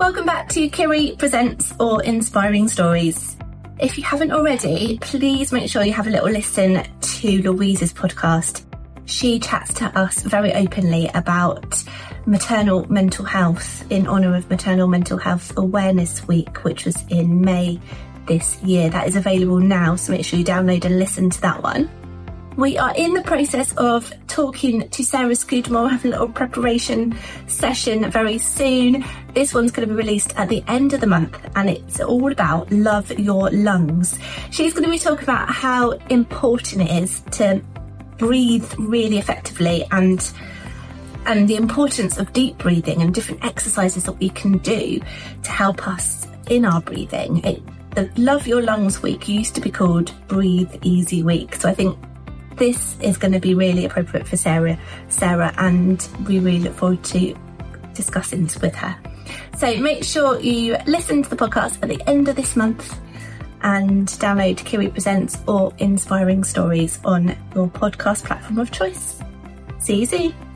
Welcome back to Kiri Presents Awe-Inspiring Stories. If you haven't already, please make sure you have a little listen to Louise's podcast. She chats to us very openly about maternal mental health in honour of Maternal Mental Health Awareness Week, which was in May this year. That is available now, so make sure you download and listen to that one. We are in the process of talking to Sarah Scudamore. We'll have a little preparation session very soon. This one's going to be released at the end of the month and it's all about love your lungs. She's going to be talking about how important it is to breathe really effectively and and the importance of deep breathing and different exercises that we can do to help us in our breathing. It, the Love Your Lungs Week used to be called Breathe Easy Week. So I think this is going to be really appropriate for Sarah, Sarah, and we really look forward to discussing this with her. So make sure you listen to the podcast at the end of this month and download Kiwi Presents or Inspiring Stories on your podcast platform of choice. See you soon.